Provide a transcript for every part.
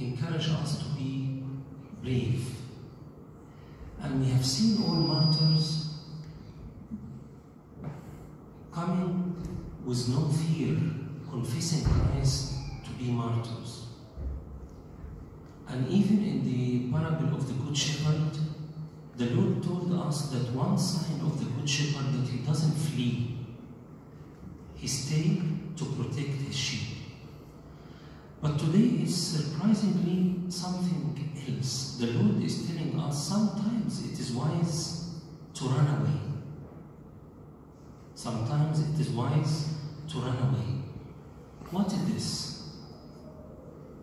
encourage us to be brave. And we have seen all martyrs coming with no fear, confessing Christ to be martyrs. And even in the parable of the Good Shepherd, the Lord told us that one sign of the Good Shepherd that he doesn't flee, he stays to protect his sheep. But today is surprisingly something else. The Lord is telling us sometimes it is wise to run away. Sometimes it is wise to run away. What is this?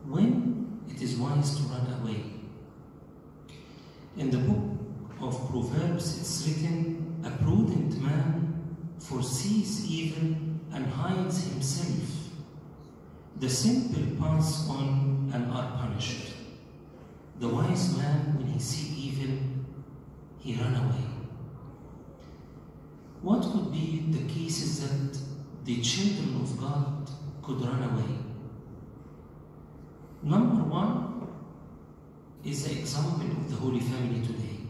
When it is wise to run away. In the book of Proverbs, it's written, A prudent man foresees evil and hides himself. The simple pass on and are punished. The wise man, when he see evil, he run away. What could be the cases that the children of God could run away? Number one is the example of the Holy Family today.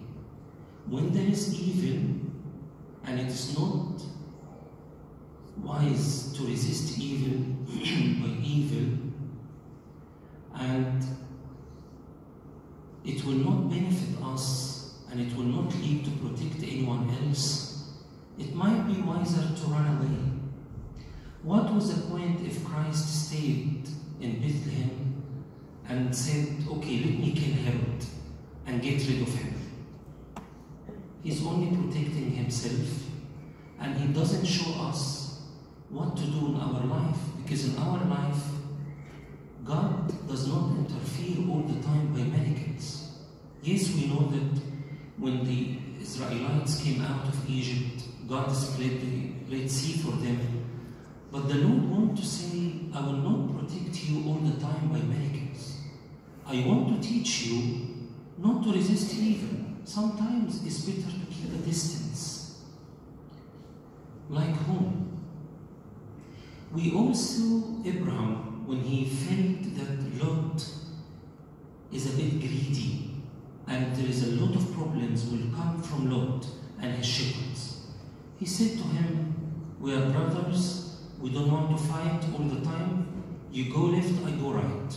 When there is evil and it is not wise to resist evil by evil, and it will not benefit us and it will not lead to protect anyone else, it might be wiser to run away. What was the point if Christ stayed in Bethlehem and said, okay, let me kill Herod and get rid of him? He's only protecting himself and he doesn't show us what to do in our life because in our life, God does not interfere all the time by miracles. Yes, we know that when the Israelites came out of Egypt, God split the Red Sea for them. But the Lord wants to say, I will not protect you all the time by miracles. I want to teach you not to resist evil. Sometimes it's better to keep a distance. Like whom? We also, Abraham, when he felt that Lot is a bit greedy and there is a lot of problems will come from Lot and his shepherds, he said to him, We are brothers, we don't want to fight all the time. You go left, I go right.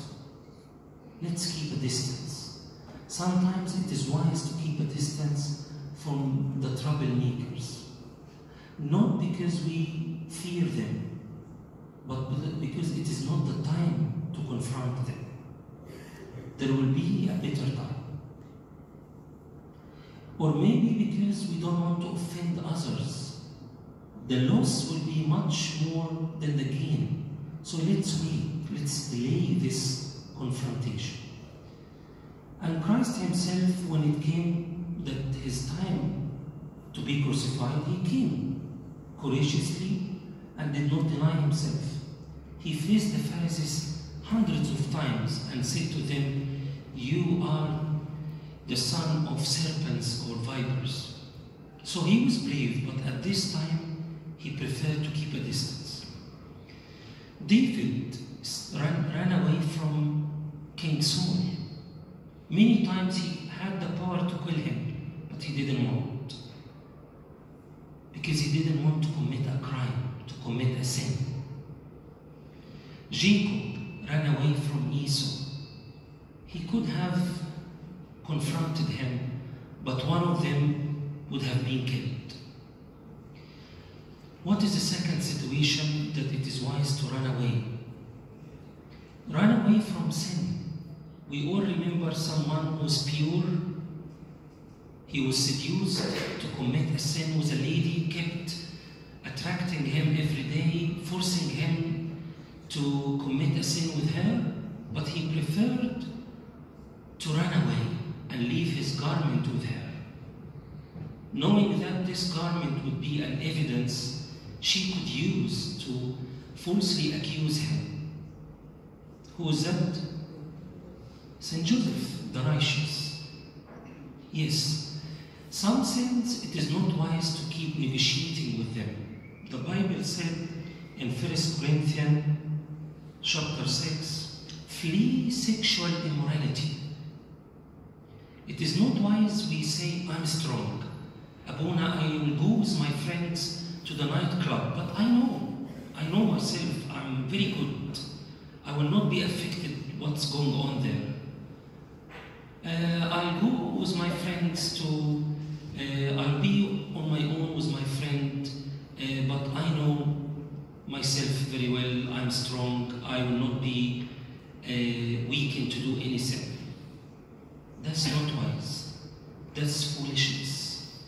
Let's keep a distance. Sometimes it is wise to keep a distance from the troublemakers. Not because we fear them, but because it is not the time to confront them. There will be a better time. Or maybe because we don't want to offend others. The loss will be much more than the gain. So let's wait, let's delay this confrontation. And Christ Himself, when it came that His time to be crucified, He came courageously and did not deny Himself. He faced the Pharisees hundreds of times and said to them, You are the son of serpents or vipers. So he was brave, but at this time he preferred to keep a distance. David ran, ran away from King Saul. Many times he had the power to kill him, but he didn't want. Because he didn't want to commit a crime, to commit a sin. Jacob ran away from Esau. He could have confronted him, but one of them would have been killed. What is the second situation that it is wise to run away? Run away from sin. We all remember someone who was pure. He was seduced to commit a sin with a lady, kept attracting him every day, forcing him to commit a sin with her, but he preferred to run away and leave his garment with her. Knowing that this garment would be an evidence she could use to falsely accuse him. Who is that? Saint Joseph, the righteous. Yes, some sins it is not wise to keep negotiating with them. The Bible said in 1 Corinthians chapter 6, flee sexual immorality. It is not wise we say, I'm strong. Abuna, I will go with my friends to the nightclub, but I know, I know myself, I'm very good. I will not be affected what's going on there. Uh, I'll go with my friends to, uh, I'll be on my own with my friend, uh, but I know myself very well, I'm strong, I will not be uh, weakened to do anything. That's not wise. That's foolishness.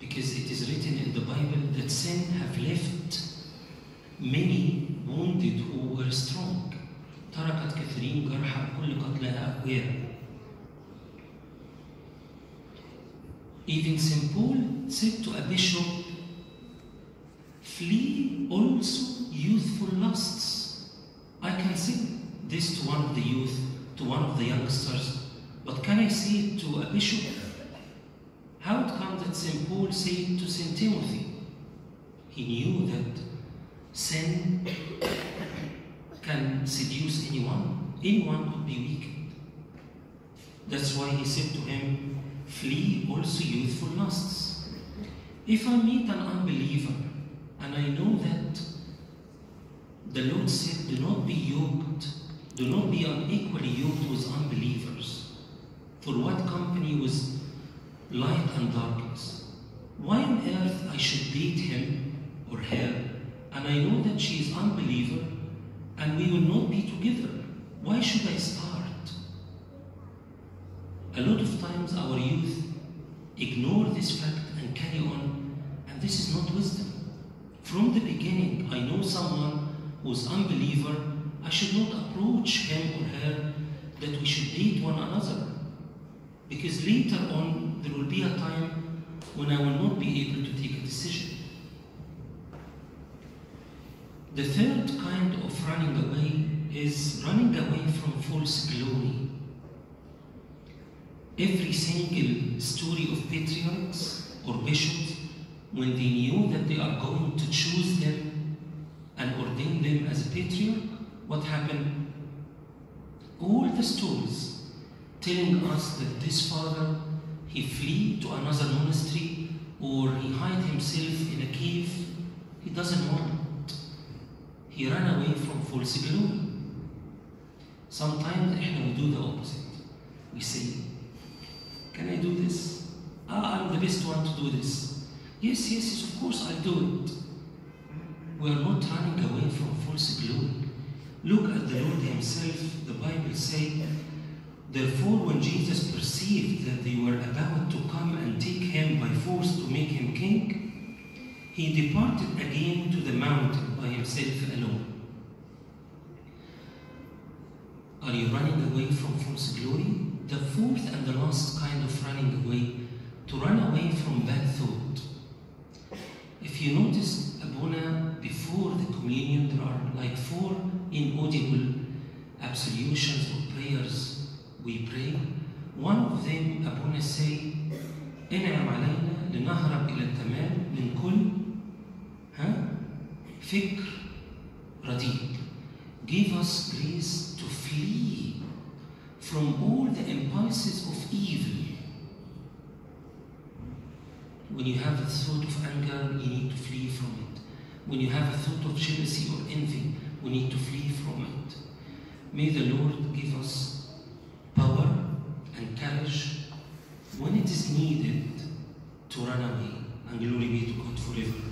Because it is written in the Bible that sin have left many wounded who were strong. تركت كثيرين جرحى كل قتلها أقوياء. Even St. Paul said to a bishop, flee also youthful lusts. I can say this to one of the youth, to one of the youngsters, but can I say it to a bishop? How it comes that St. Paul said to St. Timothy? He knew that sin can seduce anyone. Anyone could be weakened. That's why he said to him, flee also youthful lusts. If I meet an unbeliever and I know that the Lord said, do not be yoked, do not be unequally yoked with unbelievers. For what company with light and darkness? Why on earth I should date him or her and I know that she is unbeliever and we will not be together? Why should I start? A lot of times our youth ignore this fact and carry on, and this is not the beginning, I know someone who's unbeliever, I should not approach him or her that we should date one another. Because later on, there will be a time when I will not be able to take a decision. The third kind of running away is running away from false glory. Every single story of patriarchs or bishops, when they knew that they are going to choose them and ordain them as patriarch, what happened? All the stories telling us that this father he flee to another monastery or he hide himself in a cave. He doesn't want. He ran away from false glory. Sometimes we do the opposite. We say, Can I do this? Ah, I'm the best one to do this. Yes, yes, yes, of course I'll do it. We are not running away from false glory. Look at the Lord Himself. The Bible says, Therefore, when Jesus perceived that they were about to come and take him by force to make him king, he departed again to the mountain by himself alone. Are you running away from false glory? The fourth and the last kind of running away, to run away from bad thought If you notice, Abuna, before the communion, there are like four inaudible absolutions or prayers we pray. One of them, Abuna say, انعم علينا لنهرب إلى التمام من كل ها فكر رديء. Give us grace to flee from all the impulses of evil. when you have a thought of anger, you need to flee from it. When you have a thought of jealousy or envy, we need to flee from it. May the Lord give us power and courage when it is needed to run away. And glory be to God forever.